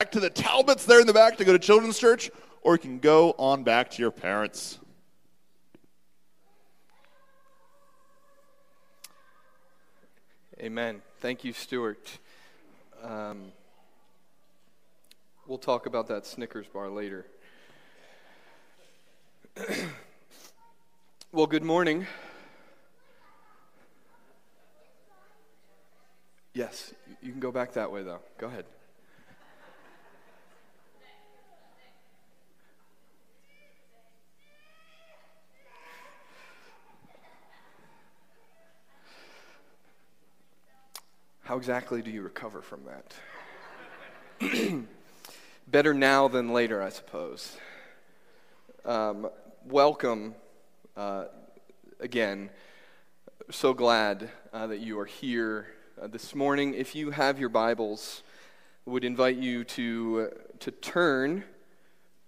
back to the Talbots there in the back to go to children's church, or you can go on back to your parents. Amen. Thank you, Stuart. Um, we'll talk about that Snickers bar later. well, good morning. Yes, you can go back that way, though. Go ahead. How exactly do you recover from that? Better now than later, I suppose. Um, welcome uh, again. So glad uh, that you are here uh, this morning. If you have your Bibles, I would invite you to, uh, to turn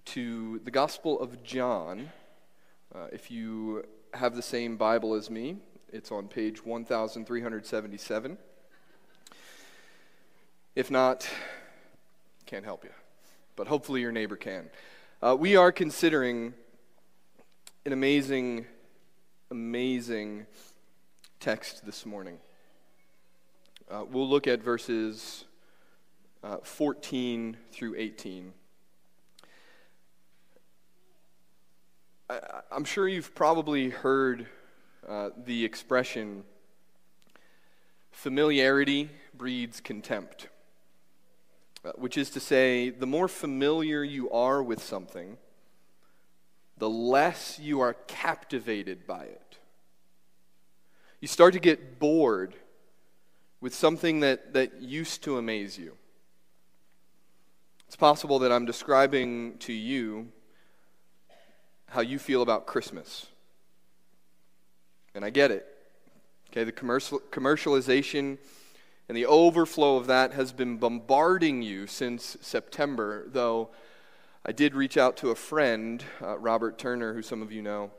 to the Gospel of John. Uh, if you have the same Bible as me, it's on page 1377. If not, can't help you. But hopefully your neighbor can. Uh, we are considering an amazing, amazing text this morning. Uh, we'll look at verses uh, 14 through 18. I, am sure you've probably heard uh, the expression familiarity breeds contempt. Uh, which is to say, the more familiar you are with something, the less you are captivated by it. You start to get bored with something that, that used to amaze you. It's possible that I'm describing to you how you feel about Christmas. And I get it. Okay, the commercial, commercialization and the overflow of that has been bombarding you since September, though I did reach out to a friend, uh, Robert Turner, who some of you know,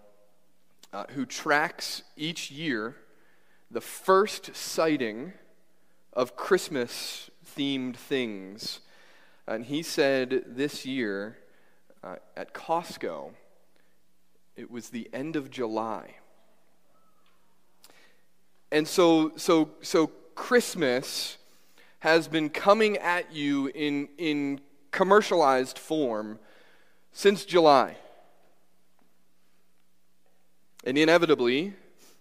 uh, who tracks each year the first sighting of Christmas themed things. And he said this year uh, at Costco, it was the end of July. And so, so, so Christmas has been coming at you in, in commercialized form since July. And inevitably,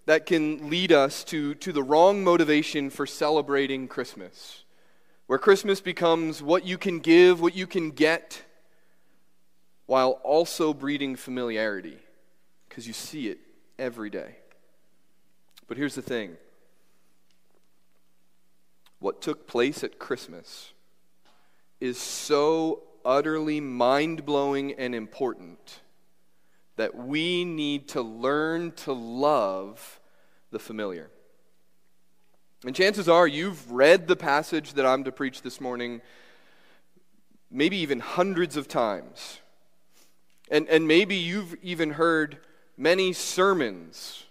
that can lead us to, to the wrong motivation for celebrating Christmas, where Christmas becomes what you can give, what you can get, while also breeding familiarity, because you see it every day. But here's the thing what took place at Christmas is so utterly mind blowing and important that we need to learn to love the familiar. And chances are you've read the passage that I'm to preach this morning maybe even hundreds of times. And, and maybe you've even heard many sermons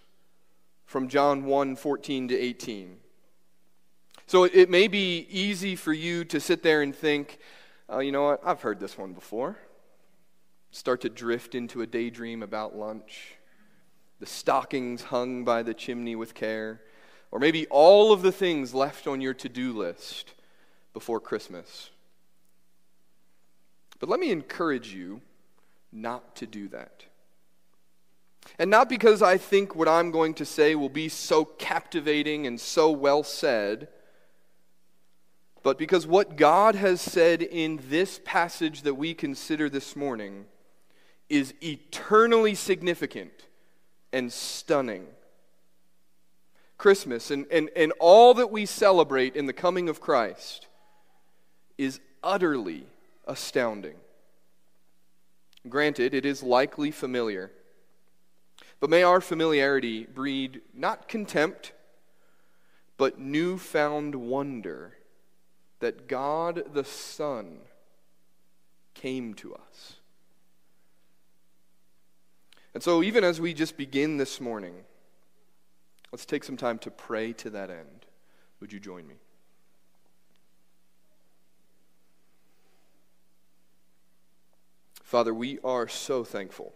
from John 1 14 to 18. So it may be easy for you to sit there and think, oh, you know what, I've heard this one before. Start to drift into a daydream about lunch, the stockings hung by the chimney with care, or maybe all of the things left on your to do list before Christmas. But let me encourage you not to do that. And not because I think what I'm going to say will be so captivating and so well said but because what God has said in this passage that we consider this morning is eternally significant and stunning. Christmas and, and, and all that we celebrate in the coming of Christ is utterly astounding. Granted, it is likely familiar, but may our familiarity breed not contempt, but newfound wonder that God the Son came to us. And so, even as we just begin this morning, let's take some time to pray to that end. Would you join me? Father, we are so thankful.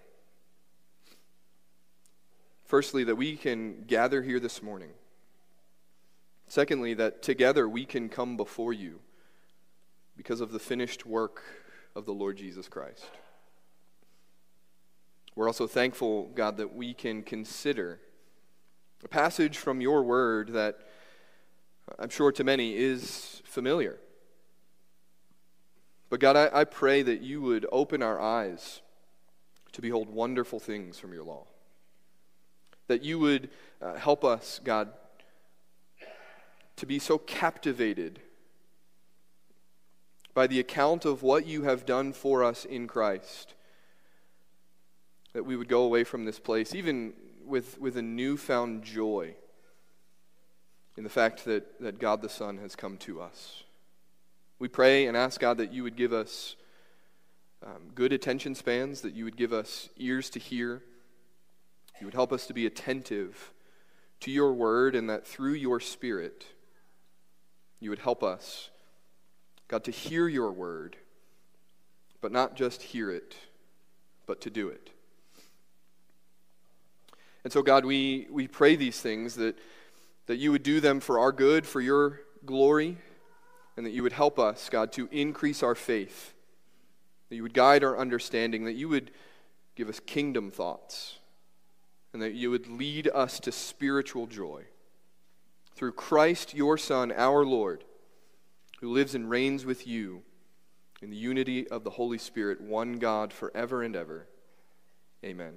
Firstly, that we can gather here this morning. Secondly, that together we can come before you because of the finished work of the Lord Jesus Christ. We're also thankful, God, that we can consider a passage from your word that I'm sure to many is familiar. But God, I, I pray that you would open our eyes to behold wonderful things from your law. That you would uh, help us, God, to be so captivated by the account of what you have done for us in Christ that we would go away from this place, even with, with a newfound joy in the fact that, that God the Son has come to us. We pray and ask God that you would give us um, good attention spans, that you would give us ears to hear, you would help us to be attentive to your word, and that through your Spirit, you would help us, God, to hear your word, but not just hear it, but to do it. And so, God, we, we pray these things that, that you would do them for our good, for your glory, and that you would help us, God, to increase our faith, that you would guide our understanding, that you would give us kingdom thoughts, and that you would lead us to spiritual joy. Through Christ, your Son, our Lord, who lives and reigns with you in the unity of the Holy Spirit, one God, forever and ever. Amen.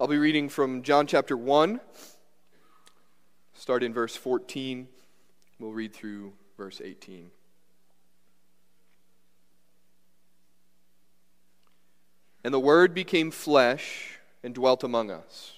I'll be reading from John chapter 1, start in verse 14. We'll read through verse 18. And the Word became flesh and dwelt among us.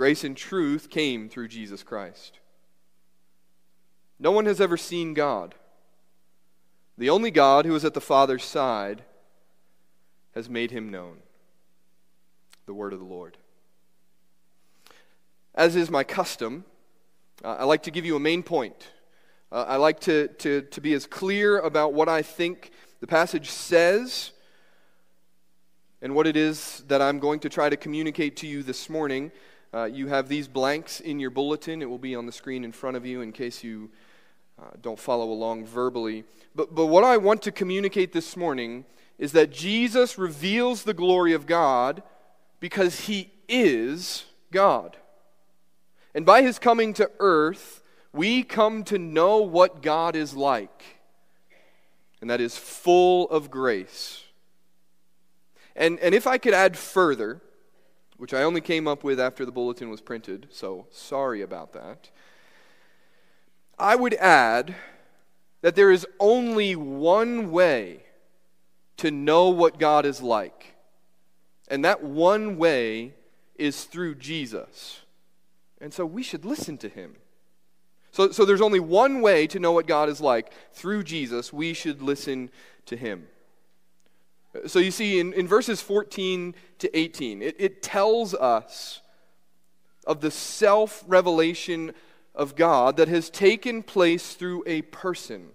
grace and truth came through Jesus Christ. No one has ever seen God. The only God who is at the Father's side has made him known the word of the Lord. As is my custom, uh, I like to give you a main point. Uh, I like to, to, to be as clear about what I think the passage says and what it is that I'm going to try to communicate to you this morning. Uh, you have these blanks in your bulletin. It will be on the screen in front of you in case you uh, don't follow along verbally. But, but what I want to communicate this morning is that Jesus reveals the glory of God because he is God. And by his coming to earth, we come to know what God is like, and that is full of grace. And, and if I could add further, which I only came up with after the bulletin was printed, so sorry about that, I would add that there is only one way to know what God is like. And that one way is through Jesus. And so we should listen to him. So, so there's only one way to know what God is like through Jesus. We should listen to him. So you see, in, in verses 14 to 18, it, it tells us of the self revelation of God that has taken place through a person,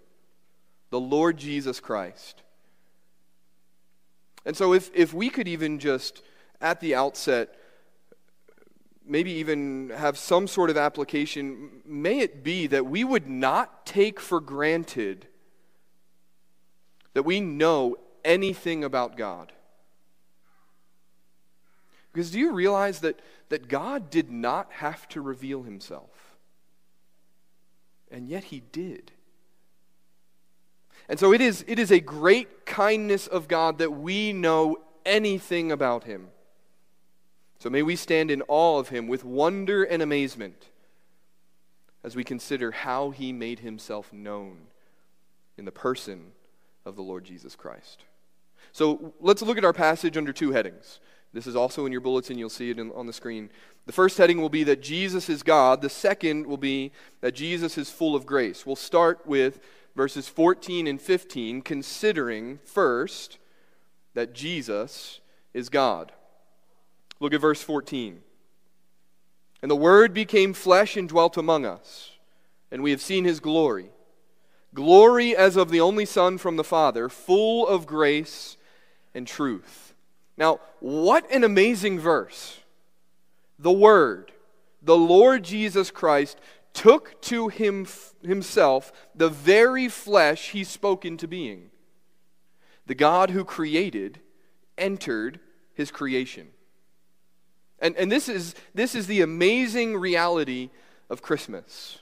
the Lord Jesus Christ. And so, if, if we could even just at the outset, maybe even have some sort of application, may it be that we would not take for granted that we know anything about God. Because do you realize that, that God did not have to reveal himself? And yet he did. And so it is, it is a great kindness of God that we know anything about him. So may we stand in awe of him with wonder and amazement as we consider how he made himself known in the person of the Lord Jesus Christ. So let's look at our passage under two headings. This is also in your bulletin, you'll see it in, on the screen. The first heading will be that Jesus is God, the second will be that Jesus is full of grace. We'll start with verses 14 and 15, considering first that Jesus is God. Look at verse 14. And the Word became flesh and dwelt among us, and we have seen his glory. Glory as of the only Son from the Father, full of grace and truth. Now, what an amazing verse. The Word, the Lord Jesus Christ, took to him, himself the very flesh he spoke into being. The God who created entered his creation. And, and this, is, this is the amazing reality of Christmas.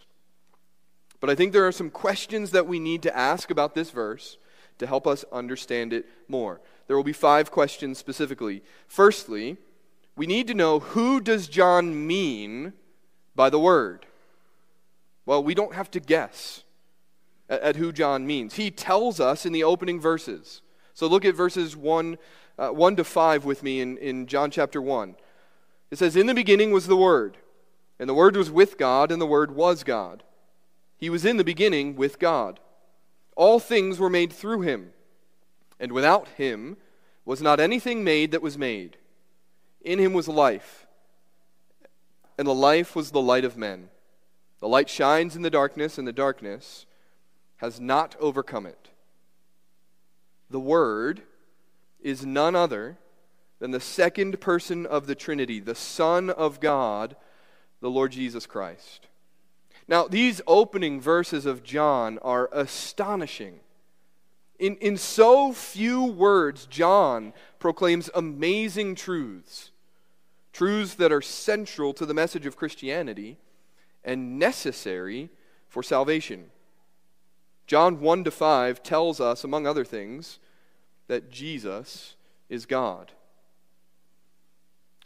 But I think there are some questions that we need to ask about this verse to help us understand it more. There will be five questions specifically. Firstly, we need to know who does John mean by the word? Well, we don't have to guess at, at who John means. He tells us in the opening verses. So look at verses 1, uh, 1 to 5 with me in, in John chapter 1. It says, In the beginning was the Word, and the Word was with God, and the Word was God. He was in the beginning with God. All things were made through him, and without him was not anything made that was made. In him was life, and the life was the light of men. The light shines in the darkness, and the darkness has not overcome it. The Word is none other than the second person of the Trinity, the Son of God, the Lord Jesus Christ. Now, these opening verses of John are astonishing. In, in so few words, John proclaims amazing truths, truths that are central to the message of Christianity and necessary for salvation. John 1 to 5 tells us, among other things, that Jesus is God.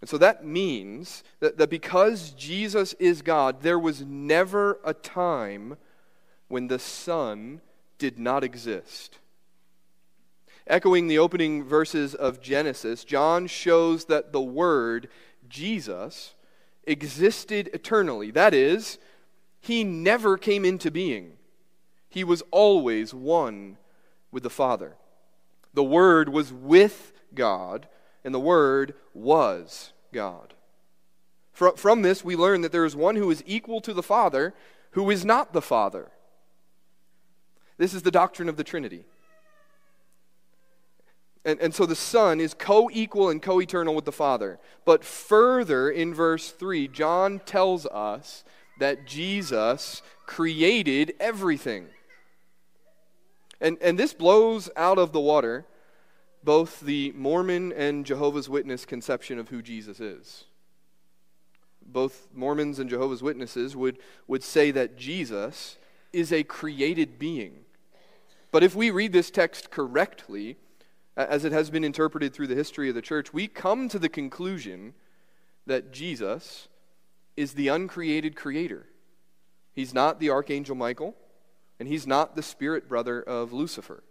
And so that means that, that because Jesus is God, there was never a time when the Son did not exist. Echoing the opening verses of Genesis, John shows that the Word, Jesus, existed eternally. That is, he never came into being, he was always one with the Father. The Word was with God and the Word was God. From, this, we learn that there is one who is equal to the Father who is not the Father. This is the doctrine of the Trinity. And, and so the Son is co equal and co eternal with the Father. But further, in verse 3, John tells us that Jesus created everything. And, and this blows out of the water both the Mormon and Jehovah's Witness conception of who Jesus is. Both Mormons and Jehovah's Witnesses would, would say that Jesus is a created being. But if we read this text correctly, as it has been interpreted through the history of the church, we come to the conclusion that Jesus is the uncreated creator. He's not the archangel Michael, and he's not the spirit brother of Lucifer.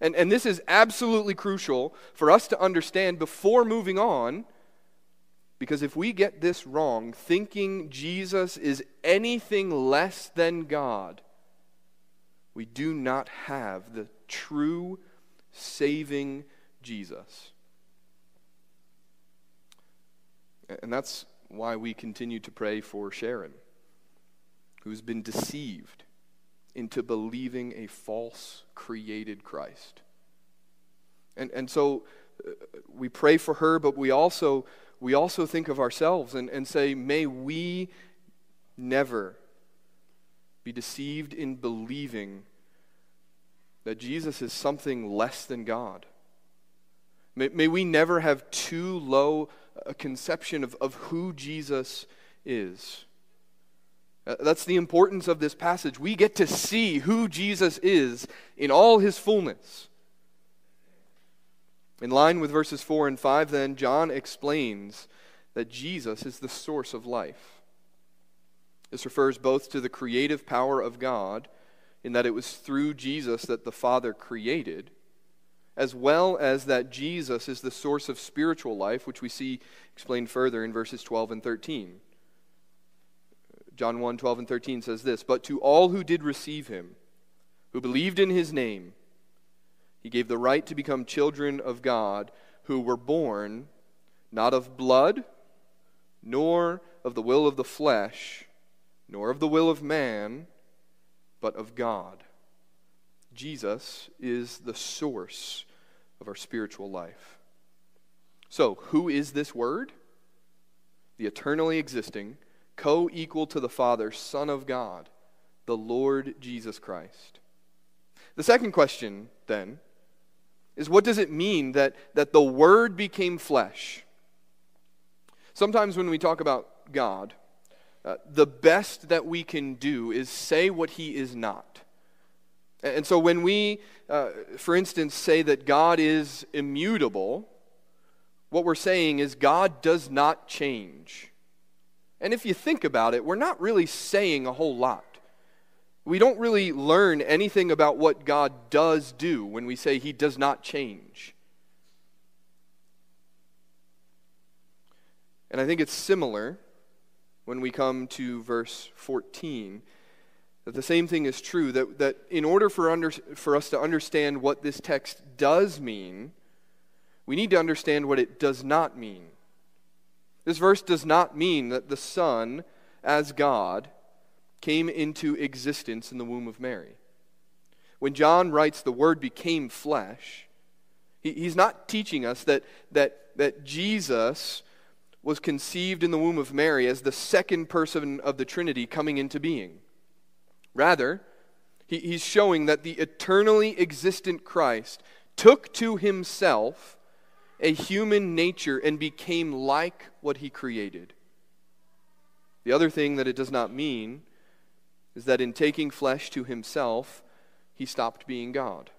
And, and this is absolutely crucial for us to understand before moving on, because if we get this wrong, thinking Jesus is anything less than God, we do not have the true saving Jesus. And that's why we continue to pray for Sharon, who's been deceived into believing a false created Christ. And, and so uh, we pray for her, but we also, we also think of ourselves and, and say, may we never be deceived in believing that Jesus is something less than God. May, may we never have too low a conception of, of who Jesus is. Uh, that's the importance of this passage. We get to see who Jesus is in all his fullness. In line with verses 4 and 5, then, John explains that Jesus is the source of life. This refers both to the creative power of God in that it was through Jesus that the Father created, as well as that Jesus is the source of spiritual life, which we see explained further in verses 12 and 13. John 1 12 and 13 says this But to all who did receive him, who believed in his name, he gave the right to become children of God, who were born not of blood, nor of the will of the flesh, nor of the will of man, but of God. Jesus is the source of our spiritual life. So, who is this Word? The eternally existing, co equal to the Father, Son of God, the Lord Jesus Christ. The second question, then, is what does it mean that, that the Word became flesh? Sometimes when we talk about God, uh, the best that we can do is say what He is not. And so when we, uh, for instance, say that God is immutable, what we're saying is God does not change. And if you think about it, we're not really saying a whole lot. We don't really learn anything about what God does do when we say he does not change. And I think it's similar when we come to verse 14 that the same thing is true that, that in order for, under, for us to understand what this text does mean, we need to understand what it does not mean. This verse does not mean that the Son, as God, came into existence in the womb of Mary. When John writes, the Word became flesh, he, he's not teaching us that, that, that Jesus was conceived in the womb of Mary as the second person of the Trinity coming into being. Rather, he, he's showing that the eternally existent Christ took to himself a human nature and became like what he created. The other thing that it does not mean is that in taking flesh to himself, he stopped being God.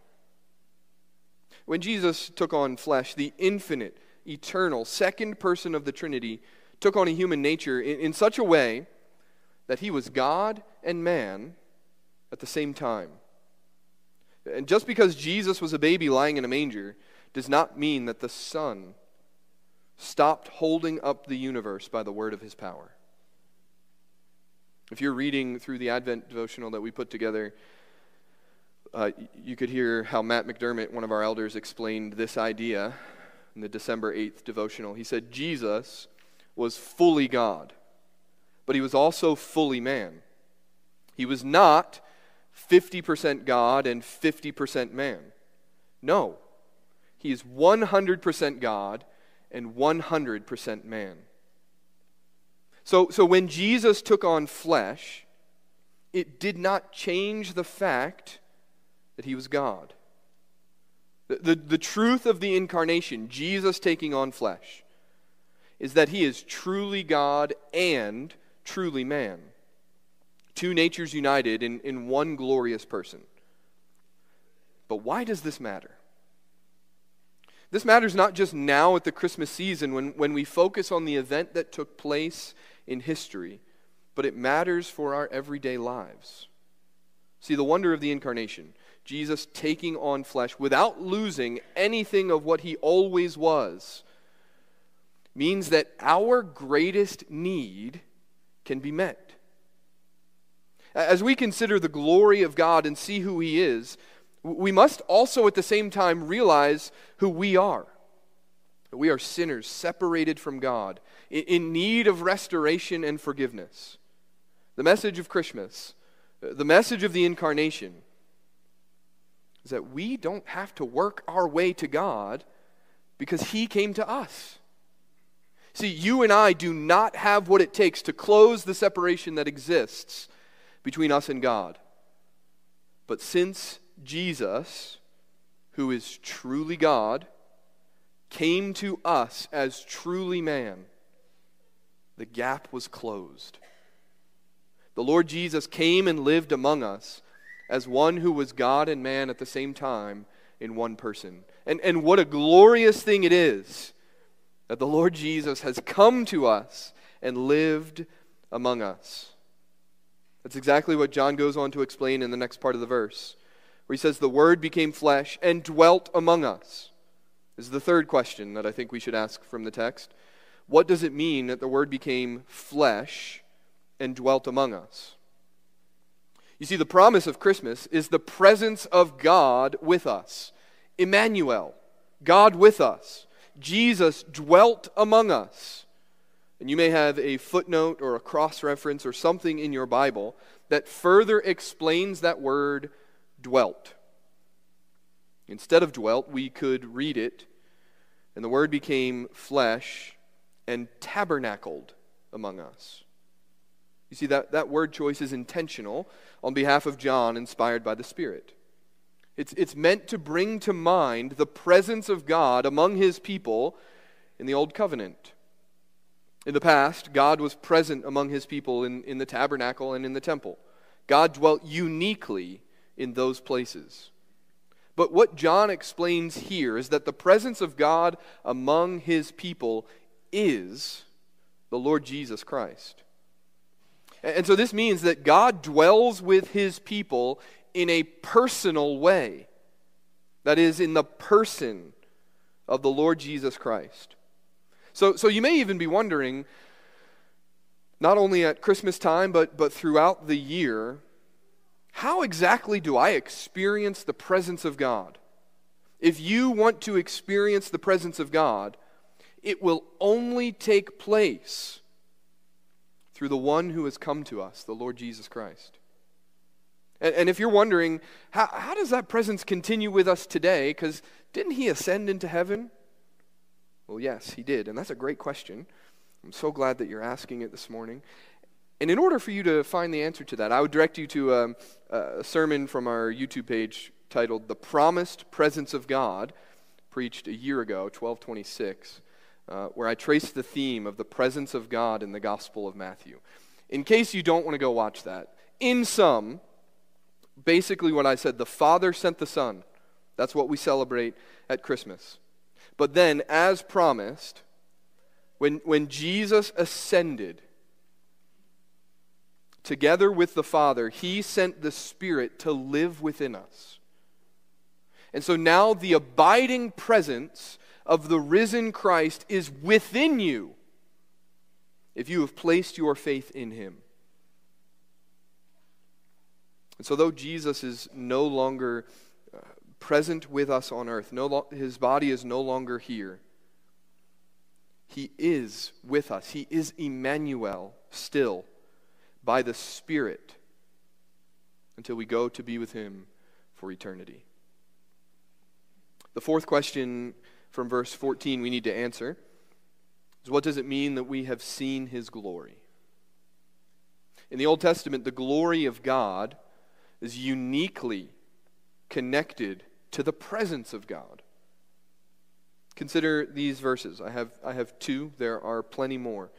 When Jesus took on flesh, the infinite, eternal, second person of the Trinity took on a human nature in, in such a way that he was God and man at the same time. And just because Jesus was a baby lying in a manger does not mean that the Son stopped holding up the universe by the word of his power. If you're reading through the Advent devotional that we put together, uh, you could hear how Matt McDermott, one of our elders, explained this idea in the December 8th devotional. He said, Jesus was fully God, but he was also fully man. He was not 50% God and 50% man. No, he is 100% God and 100% man. So, so when Jesus took on flesh, it did not change the fact that he was God. The, the, the, truth of the incarnation, Jesus taking on flesh, is that he is truly God and truly man. Two natures united in, in one glorious person. But why does this matter? This matters not just now at the Christmas season when, when we focus on the event that took place in history, but it matters for our everyday lives. See, the wonder of the incarnation, Jesus taking on flesh without losing anything of what he always was, means that our greatest need can be met. As we consider the glory of God and see who he is, we must also at the same time realize who we are. We are sinners separated from God in need of restoration and forgiveness. The message of Christmas, the message of the incarnation, is that we don't have to work our way to God because He came to us. See, you and I do not have what it takes to close the separation that exists between us and God. But since Jesus, who is truly God, came to us as truly man, the gap was closed. The Lord Jesus came and lived among us as one who was God and man at the same time in one person. And, and what a glorious thing it is that the Lord Jesus has come to us and lived among us. That's exactly what John goes on to explain in the next part of the verse, where he says, The Word became flesh and dwelt among us. This is the third question that I think we should ask from the text. What does it mean that the Word became flesh and dwelt among us? You see, the promise of Christmas is the presence of God with us. Emmanuel, God with us. Jesus dwelt among us. And you may have a footnote or a cross reference or something in your Bible that further explains that word dwelt. Instead of dwelt, we could read it, and the word became flesh and tabernacled among us. You see, that, that word choice is intentional on behalf of John, inspired by the Spirit. It's, it's meant to bring to mind the presence of God among his people in the Old Covenant. In the past, God was present among his people in, in the tabernacle and in the temple. God dwelt uniquely in those places. But what John explains here is that the presence of God among his people is the Lord Jesus Christ. And so this means that God dwells with his people in a personal way. That is, in the person of the Lord Jesus Christ. So, so you may even be wondering, not only at Christmas time, but, but throughout the year, how exactly do I experience the presence of God? If you want to experience the presence of God, it will only take place through the one who has come to us, the Lord Jesus Christ. And, and if you're wondering, how, how does that presence continue with us today? Because didn't he ascend into heaven? Well, yes, he did. And that's a great question. I'm so glad that you're asking it this morning. And in order for you to find the answer to that, I would direct you to um, a sermon from our YouTube page titled The Promised Presence of God, preached a year ago, 1226, uh, where I trace the theme of the presence of God in the Gospel of Matthew. In case you don't want to go watch that, in sum, basically what I said the Father sent the Son. That's what we celebrate at Christmas. But then, as promised, when, when Jesus ascended, together with the Father, he sent the Spirit to live within us. And so now the abiding presence of the risen Christ is within you if you have placed your faith in him. And so, though Jesus is no longer uh, present with us on earth, no lo- his body is no longer here, he is with us. He is Emmanuel still by the Spirit until we go to be with him for eternity. The fourth question from verse 14 we need to answer is what does it mean that we have seen his glory? In the Old Testament, the glory of God is uniquely connected to the presence of God. Consider these verses. I have, I have two, there are plenty more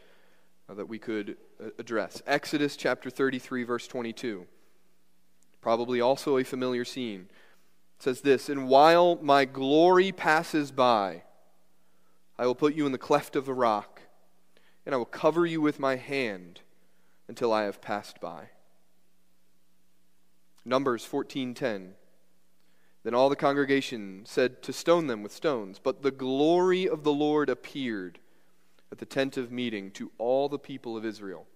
uh, that we could uh, address. Exodus chapter 33, verse 22. Probably also a familiar scene. Says this And while my glory passes by, I will put you in the cleft of the rock, and I will cover you with my hand until I have passed by. Numbers 14:10 Then all the congregation said to stone them with stones but the glory of the Lord appeared at the tent of meeting to all the people of Israel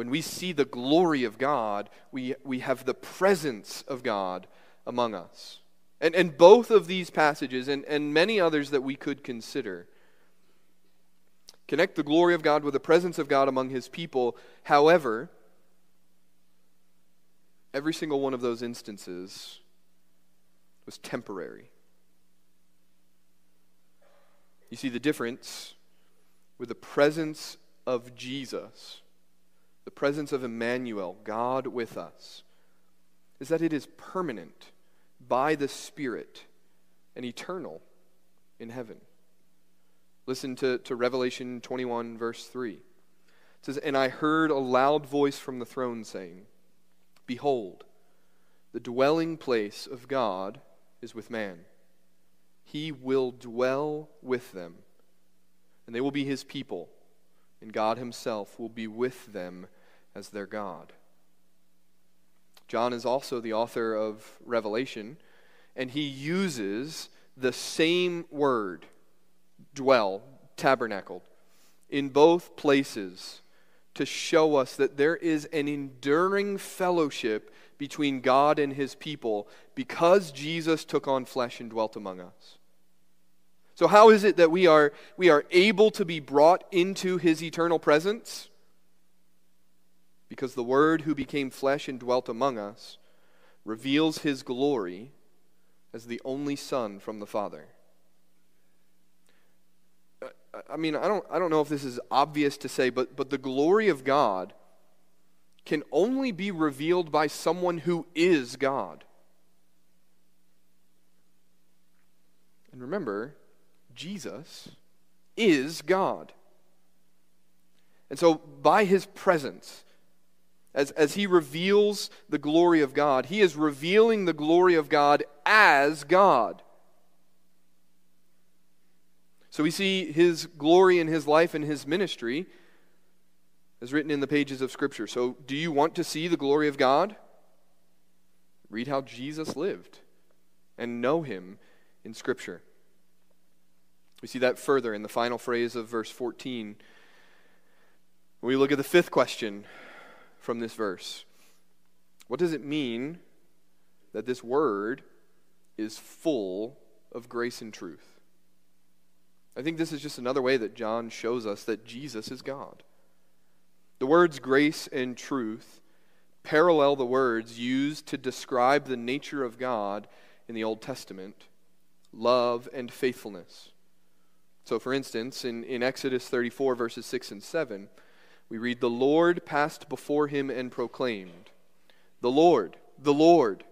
When we see the glory of God we we have the presence of God among us and and both of these passages and and many others that we could consider connect the glory of God with the presence of God among his people however Every single one of those instances was temporary. You see the difference with the presence of Jesus, the presence of Emmanuel, God with us, is that it is permanent by the Spirit and eternal in heaven. Listen to, to Revelation 21, verse 3. It says, And I heard a loud voice from the throne saying, Behold, the dwelling place of God is with man. He will dwell with them, and they will be his people, and God himself will be with them as their God. John is also the author of Revelation, and he uses the same word, dwell, tabernacled, in both places to show us that there is an enduring fellowship between God and his people because Jesus took on flesh and dwelt among us. So, how is it that we are, we are able to be brought into his eternal presence? Because the Word who became flesh and dwelt among us reveals his glory as the only Son from the Father. I mean, I don't, I don't know if this is obvious to say, but, but the glory of God can only be revealed by someone who is God. And remember, Jesus is God. And so, by his presence, as, as he reveals the glory of God, he is revealing the glory of God as God. So we see his glory in his life and his ministry as written in the pages of Scripture. So, do you want to see the glory of God? Read how Jesus lived and know him in Scripture. We see that further in the final phrase of verse 14. we look at the fifth question from this verse What does it mean that this word is full of grace and truth? I think this is just another way that John shows us that Jesus is God. The words grace and truth parallel the words used to describe the nature of God in the Old Testament love and faithfulness. So, for instance, in, in Exodus 34, verses 6 and 7, we read, The Lord passed before him and proclaimed, The Lord, the Lord,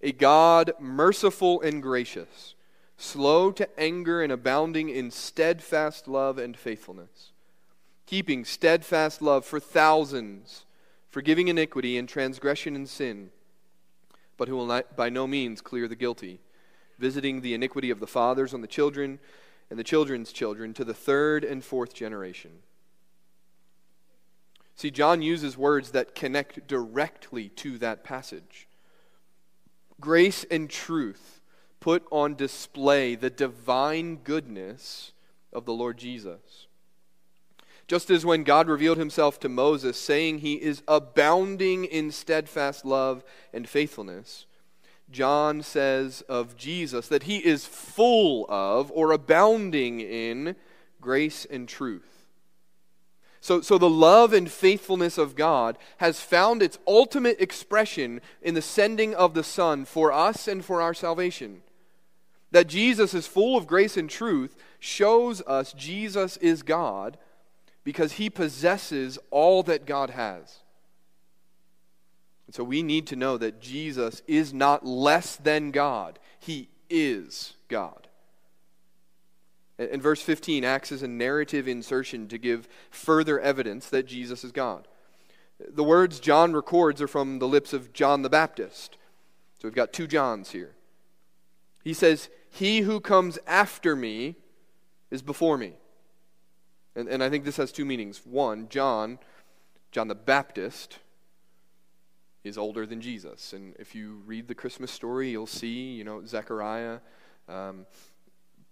a God merciful and gracious slow to anger and abounding in steadfast love and faithfulness, keeping steadfast love for thousands, forgiving iniquity and transgression and sin, but who will not, by no means clear the guilty, visiting the iniquity of the fathers on the children and the children's children to the third and fourth generation. See, John uses words that connect directly to that passage. Grace and truth put on display the divine goodness of the Lord Jesus. Just as when God revealed himself to Moses, saying he is abounding in steadfast love and faithfulness, John says of Jesus that he is full of or abounding in grace and truth. So, so the love and faithfulness of God has found its ultimate expression in the sending of the Son for us and for our salvation. That Jesus is full of grace and truth shows us Jesus is God because he possesses all that God has. And so we need to know that Jesus is not less than God, he is God. And verse 15 acts as a narrative insertion to give further evidence that Jesus is God. The words John records are from the lips of John the Baptist. So we've got two Johns here. He says, he who comes after me is before me. And, and I think this has two meanings. One, John, John the Baptist, is older than Jesus. And if you read the Christmas story, you'll see, you know, Zechariah um,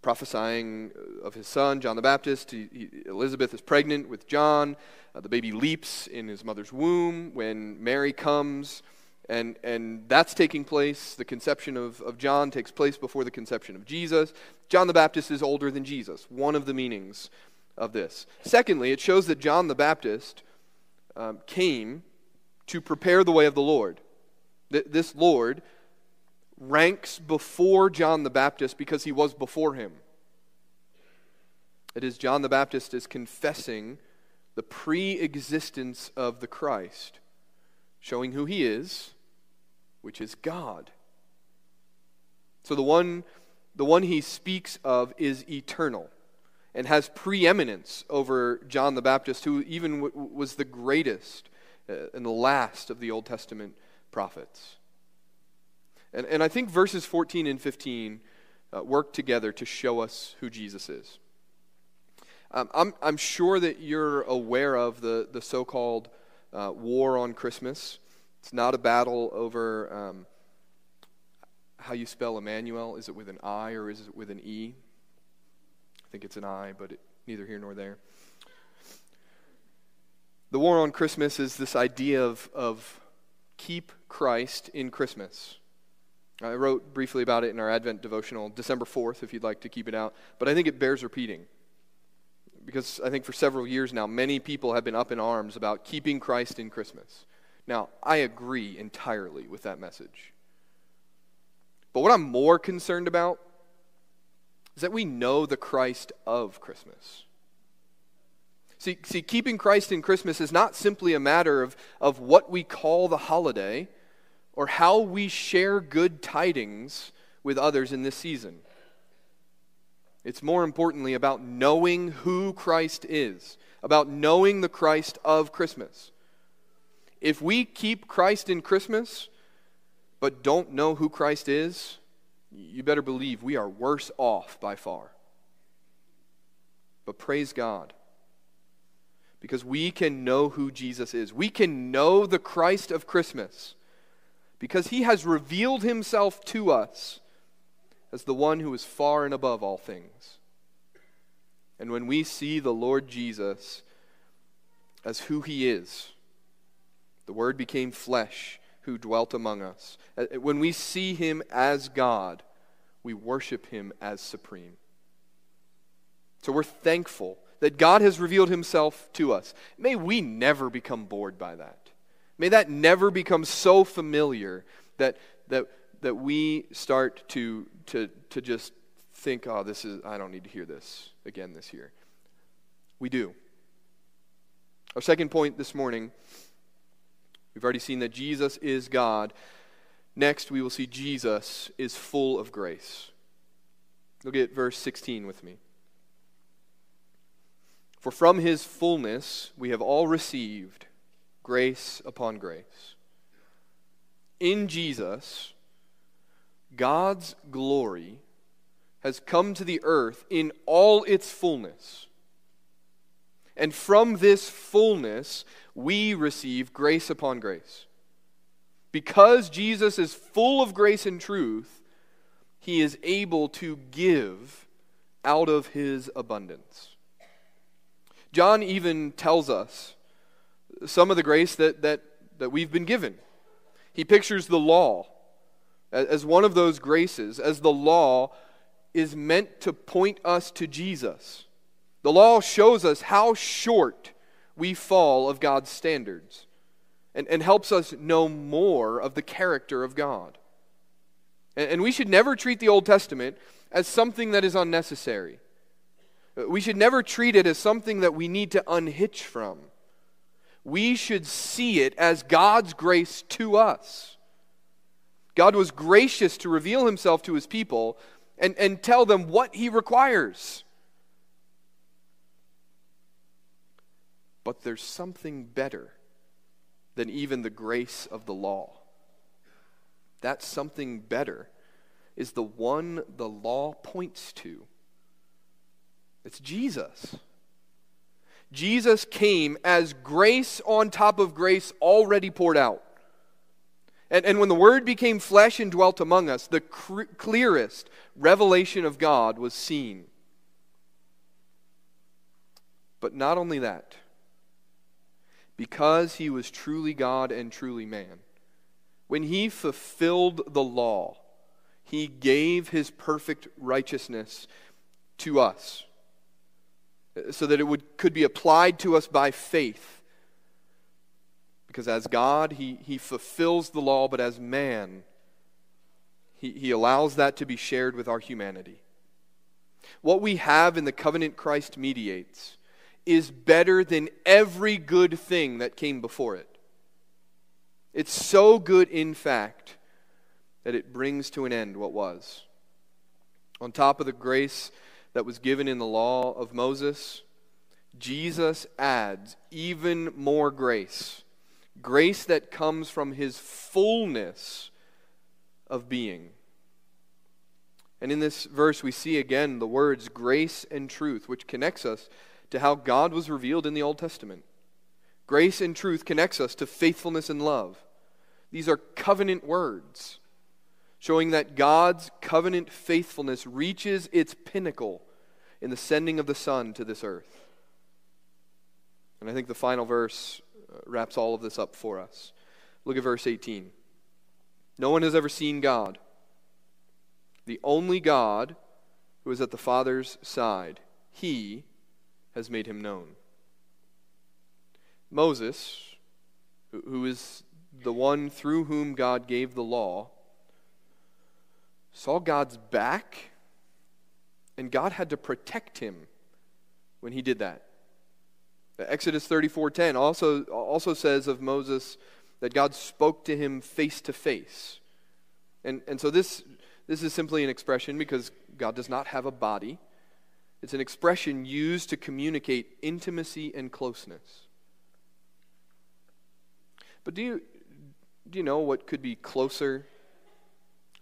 prophesying of his son, John the Baptist. He, he, Elizabeth is pregnant with John. Uh, the baby leaps in his mother's womb when Mary comes. And, and that's taking place. The conception of, of John takes place before the conception of Jesus. John the Baptist is older than Jesus, one of the meanings of this. Secondly, it shows that John the Baptist um, came to prepare the way of the Lord. Th- this Lord ranks before John the Baptist because he was before him. It is John the Baptist is confessing the pre existence of the Christ, showing who he is which is God. So the one, the one he speaks of is eternal and has preeminence over John the Baptist, who even w- was the greatest and the last of the Old Testament prophets. And, and I think verses 14 and 15 uh, work together to show us who Jesus is. Um, I'm, I'm sure that you're aware of the, the so called uh, war on Christmas. It's not a battle over um, how you spell Emmanuel. Is it with an I or is it with an E? I think it's an I, but it, neither here nor there. The war on Christmas is this idea of, of keep Christ in Christmas. I wrote briefly about it in our Advent devotional, December 4th, if you'd like to keep it out. But I think it bears repeating. Because I think for several years now, many people have been up in arms about keeping Christ in Christmas. Now, I agree entirely with that message. But what I'm more concerned about is that we know the Christ of Christmas. See, see, keeping Christ in Christmas is not simply a matter of, of what we call the holiday or how we share good tidings with others in this season. It's more importantly about knowing who Christ is, about knowing the Christ of Christmas. If we keep Christ in Christmas, but don't know who Christ is, you better believe we are worse off by far. But praise God because we can know who Jesus is. We can know the Christ of Christmas because he has revealed himself to us as the one who is far and above all things. And when we see the Lord Jesus as who he is, the Word became flesh who dwelt among us. Uh, when we see him as God, we worship him as supreme. So we're thankful that God has revealed himself to us. May we never become bored by that. May that never become so familiar that, that, that we start to, to, to just think, oh, this is, I don't need to hear this again this year. We do. Our second point this morning, we've already seen that Jesus is God. Next, we will see Jesus is full of grace. Look at verse 16 with me. For from his fullness we have all received grace upon grace. In Jesus, God's glory has come to the earth in all its fullness. And from this fullness, we receive grace upon grace. Because Jesus is full of grace and truth, he is able to give out of his abundance. John even tells us some of the grace that, that, that we've been given. He pictures the law as one of those graces, as the law is meant to point us to Jesus. The law shows us how short we fall of God's standards and, and helps us know more of the character of God. And, and we should never treat the Old Testament as something that is unnecessary. We should never treat it as something that we need to unhitch from. We should see it as God's grace to us. God was gracious to reveal himself to his people and, and tell them what he requires. But there's something better than even the grace of the law. That something better is the one the law points to it's Jesus. Jesus came as grace on top of grace already poured out. And, and when the Word became flesh and dwelt among us, the cr- clearest revelation of God was seen. But not only that, because he was truly God and truly man, when he fulfilled the law, he gave his perfect righteousness to us so that it would, could be applied to us by faith. Because as God, he, he fulfills the law, but as man, he, he allows that to be shared with our humanity. What we have in the covenant Christ mediates is better than every good thing that came before it. It's so good, in fact, that it brings to an end what was. On top of the grace that was given in the law of Moses, Jesus adds even more grace. Grace that comes from his fullness of being. And in this verse, we see again the words grace and truth, which connects us to how God was revealed in the Old Testament. Grace and truth connects us to faithfulness and love. These are covenant words, showing that God's covenant faithfulness reaches its pinnacle in the sending of the Son to this earth. And I think the final verse uh, wraps all of this up for us. Look at verse 18. No one has ever seen God. The only God who is at the Father's side, he has made him known. Moses, who is the one through whom God gave the law, saw God's back, and God had to protect him when he did that. Exodus 34:10 also also says of Moses that God spoke to him face to face. And and so this this is simply an expression because God does not have a body. It's an expression used to communicate intimacy and closeness. But do you, do you know what could be closer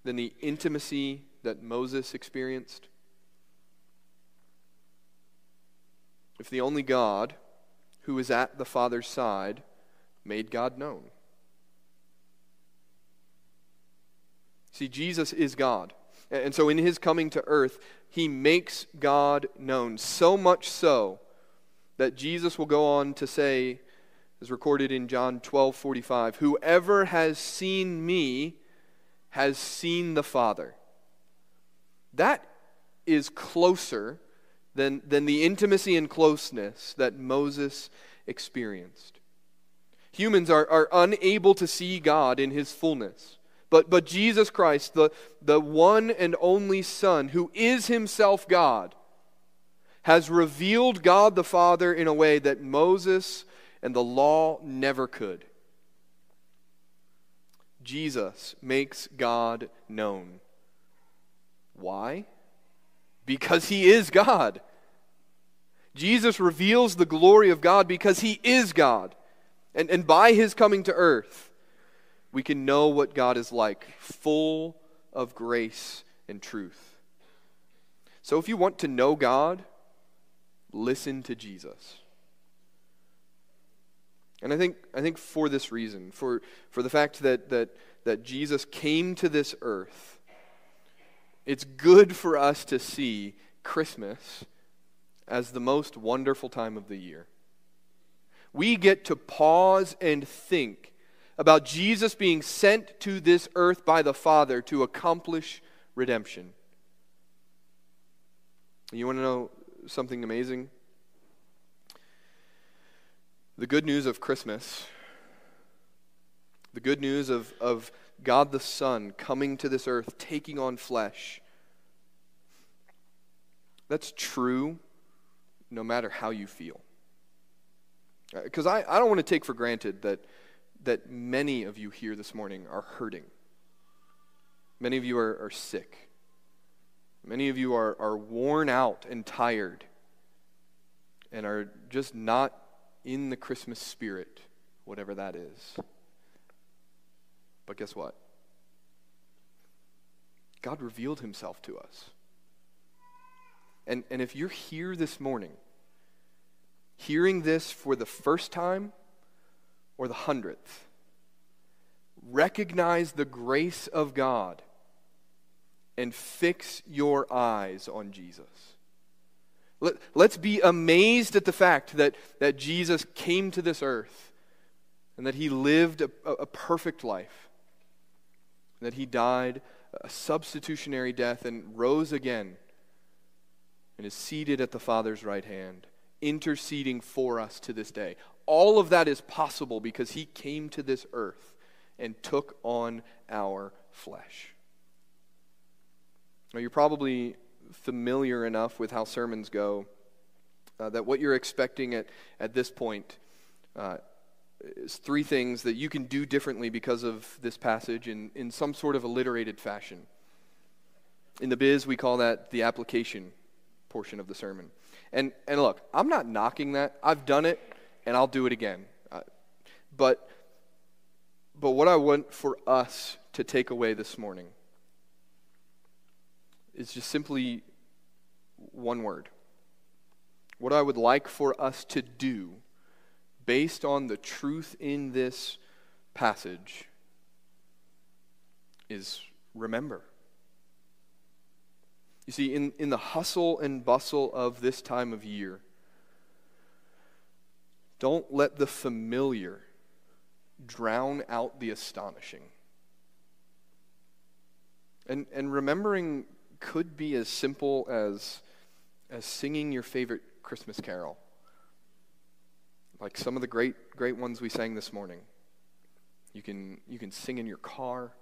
than the intimacy that Moses experienced? If the only God who is at the Father's side made God known. See, Jesus is God. And so in his coming to earth, he makes God known. So much so that Jesus will go on to say, as recorded in John 12 45, whoever has seen me has seen the Father. That is closer than, than the intimacy and closeness that Moses experienced. Humans are, are unable to see God in his fullness. But, but Jesus Christ, the, the one and only Son, who is himself God, has revealed God the Father in a way that Moses and the law never could. Jesus makes God known. Why? Because he is God. Jesus reveals the glory of God because he is God. And, and by his coming to earth, we can know what God is like, full of grace and truth. So if you want to know God, listen to Jesus. And I think, I think for this reason, for, for the fact that, that, that Jesus came to this earth, it's good for us to see Christmas as the most wonderful time of the year. We get to pause and think about Jesus being sent to this earth by the Father to accomplish redemption. You want to know something amazing? The good news of Christmas, the good news of, of God the Son coming to this earth, taking on flesh, that's true no matter how you feel. Because uh, I, I don't want to take for granted that that many of you here this morning are hurting. Many of you are, are sick. Many of you are, are worn out and tired and are just not in the Christmas spirit, whatever that is. But guess what? God revealed himself to us. And, and if you're here this morning, hearing this for the first time, or the hundredth. Recognize the grace of God and fix your eyes on Jesus. Let, let's be amazed at the fact that, that Jesus came to this earth and that he lived a, a perfect life, that he died a substitutionary death and rose again and is seated at the Father's right hand, interceding for us to this day. All of that is possible because he came to this earth and took on our flesh. Now, you're probably familiar enough with how sermons go uh, that what you're expecting at, at this point uh, three things that you can do differently because of this passage in, in some sort of alliterated fashion. In the biz, we call that the application portion of the sermon. And, and look, I'm not knocking that. I've done it and I'll do it again. Uh, but, but what I want for us to take away this morning is just simply one word. What I would like for us to do based on the truth in this passage is remember. You see, in, in the hustle and bustle of this time of year, don't let the familiar drown out the astonishing. And, and remembering could be as simple as, as singing your favorite Christmas carol, like some of the great, great ones we sang this morning. You can, you can sing in your car,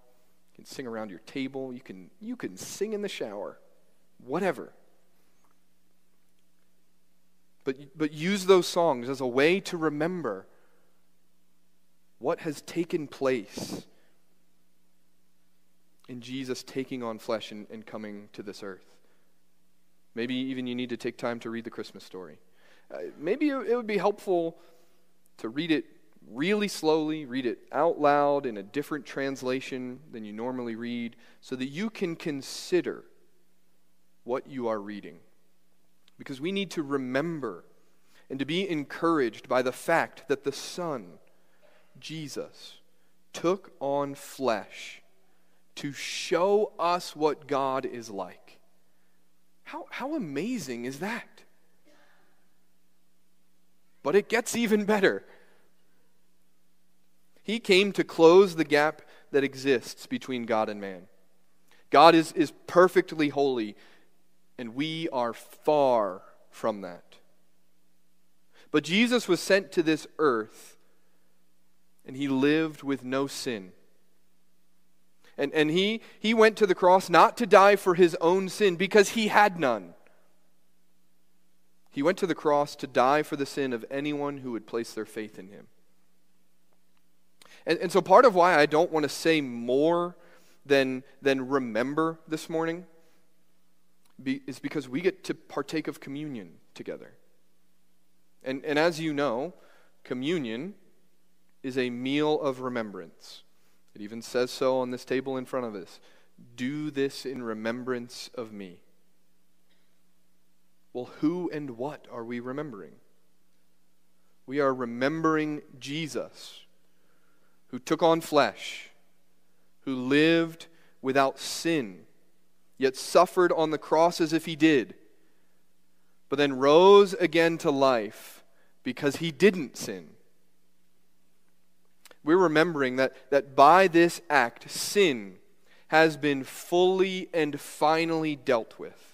you can sing around your table, you can, you can sing in the shower, whatever. But, but use those songs as a way to remember what has taken place in Jesus taking on flesh and, and coming to this earth. Maybe even you need to take time to read the Christmas story. Uh, maybe it would be helpful to read it really slowly, read it out loud in a different translation than you normally read, so that you can consider what you are reading. Because we need to remember and to be encouraged by the fact that the Son, Jesus, took on flesh to show us what God is like. How, how amazing is that? But it gets even better. He came to close the gap that exists between God and man. God is, is perfectly holy, and we are far from that. But Jesus was sent to this earth, and he lived with no sin. And, and he, he went to the cross not to die for his own sin, because he had none. He went to the cross to die for the sin of anyone who would place their faith in him. And, and so, part of why I don't want to say more than, than remember this morning be, is because we get to partake of communion together. And, and as you know, communion is a meal of remembrance. It even says so on this table in front of us. Do this in remembrance of me. Well, who and what are we remembering? We are remembering Jesus, who took on flesh, who lived without sin, yet suffered on the cross as if he did, but then rose again to life because he didn't sin. We're remembering that, that by this act, sin has been fully and finally dealt with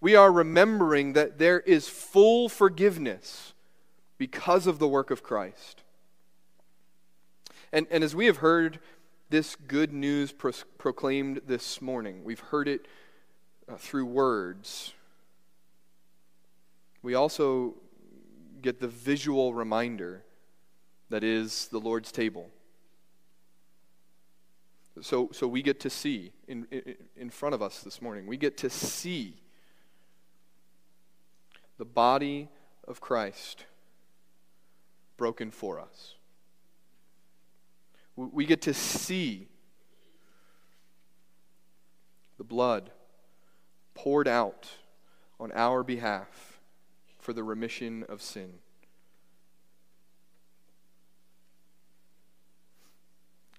we are remembering that there is full forgiveness because of the work of Christ. And, and as we have heard this good news pro- proclaimed this morning, we've heard it uh, through words. We also get the visual reminder that is the Lord's table. So, so we get to see in, in, in front of us this morning, we get to see the body of Christ broken for us. We get to see the blood poured out on our behalf for the remission of sin.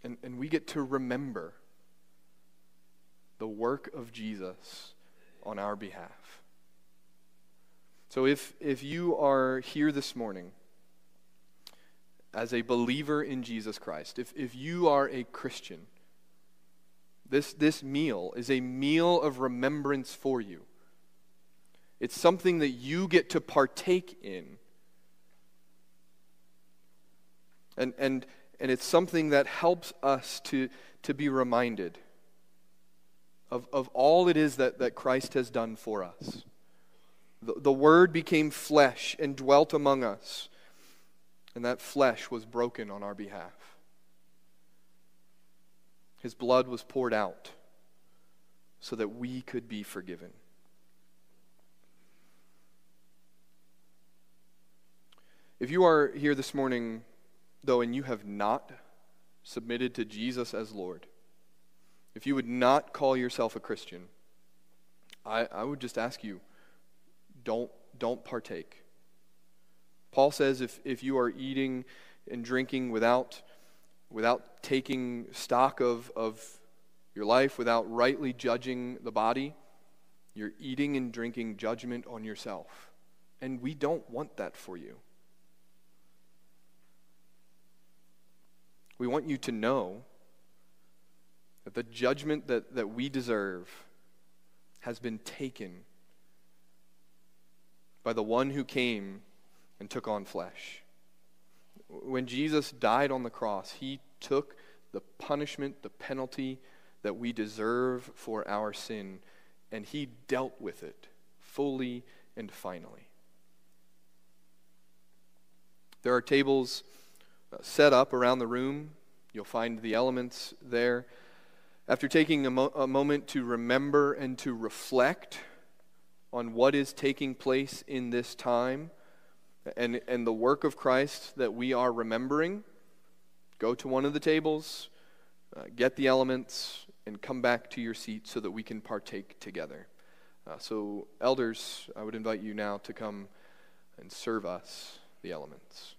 And, and we get to remember the work of Jesus on our behalf. So if, if you are here this morning as a believer in Jesus Christ, if, if you are a Christian, this, this meal is a meal of remembrance for you. It's something that you get to partake in. And, and, and it's something that helps us to, to be reminded of, of all it is that, that Christ has done for us. The, the Word became flesh and dwelt among us, and that flesh was broken on our behalf. His blood was poured out so that we could be forgiven. If you are here this morning, though, and you have not submitted to Jesus as Lord, if you would not call yourself a Christian, I, I would just ask you don't, don't partake. Paul says if, if you are eating and drinking without, without taking stock of, of your life, without rightly judging the body, you're eating and drinking judgment on yourself. And we don't want that for you. We want you to know that the judgment that, that we deserve has been taken by the one who came and took on flesh. When Jesus died on the cross, he took the punishment, the penalty that we deserve for our sin, and he dealt with it fully and finally. There are tables uh, set up around the room. You'll find the elements there. After taking a, mo- a moment to remember and to reflect on what is taking place in this time and, and the work of Christ that we are remembering, go to one of the tables, uh, get the elements, and come back to your seat so that we can partake together. Uh, so, elders, I would invite you now to come and serve us the elements.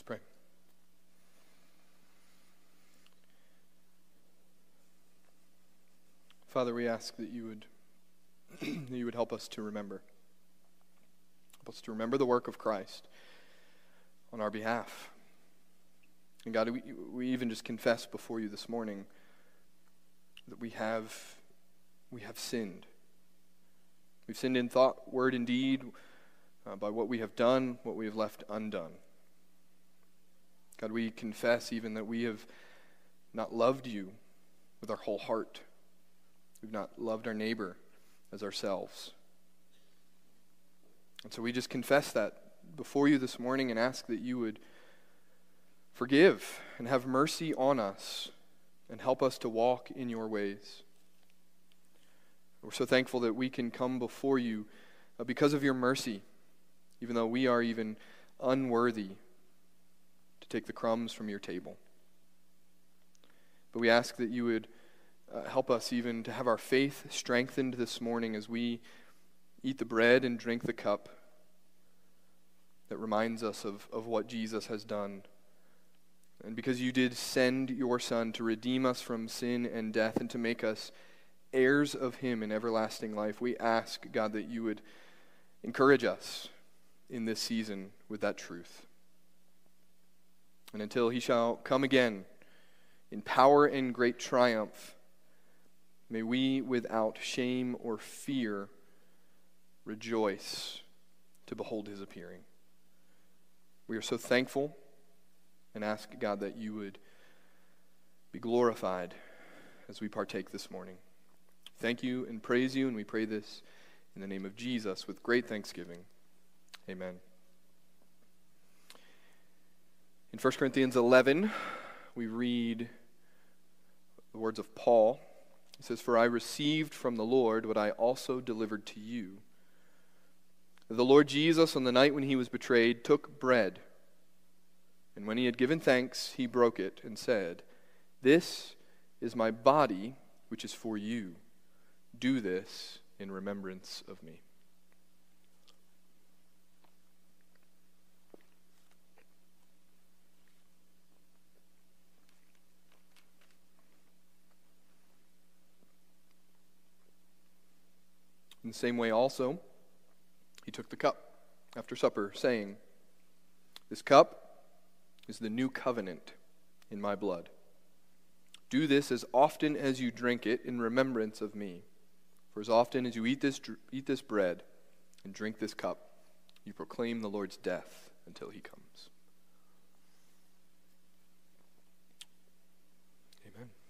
Let's pray. Father, we ask that you would that you would help us to remember. Help us to remember the work of Christ on our behalf. And God, we, we even just confess before you this morning that we have we have sinned. We've sinned in thought, word, and deed, uh, by what we have done, what we have left undone. God, we confess even that we have not loved you with our whole heart. We've not loved our neighbor as ourselves. And so we just confess that before you this morning and ask that you would forgive and have mercy on us and help us to walk in your ways. We're so thankful that we can come before you uh, because of your mercy, even though we are even unworthy take the crumbs from your table. But we ask that you would uh, help us even to have our faith strengthened this morning as we eat the bread and drink the cup that reminds us of, of what Jesus has done. And because you did send your Son to redeem us from sin and death and to make us heirs of Him in everlasting life, we ask, God, that you would encourage us in this season with that truth. And until He shall come again in power and great triumph, May we, without shame or fear, rejoice to behold his appearing. We are so thankful and ask, God, that you would be glorified as we partake this morning. Thank you and praise you, and we pray this in the name of Jesus with great thanksgiving. Amen. In 1 Corinthians 11, we read the words of Paul. He says, For I received from the Lord what I also delivered to you. The Lord Jesus, on the night when he was betrayed, took bread. And when he had given thanks, he broke it and said, This is my body, which is for you. Do this in remembrance of me. In the same way, also, he took the cup after supper, saying, This cup is the new covenant in my blood. Do this as often as you drink it in remembrance of me. For as often as you eat this, eat this bread and drink this cup, you proclaim the Lord's death until he comes.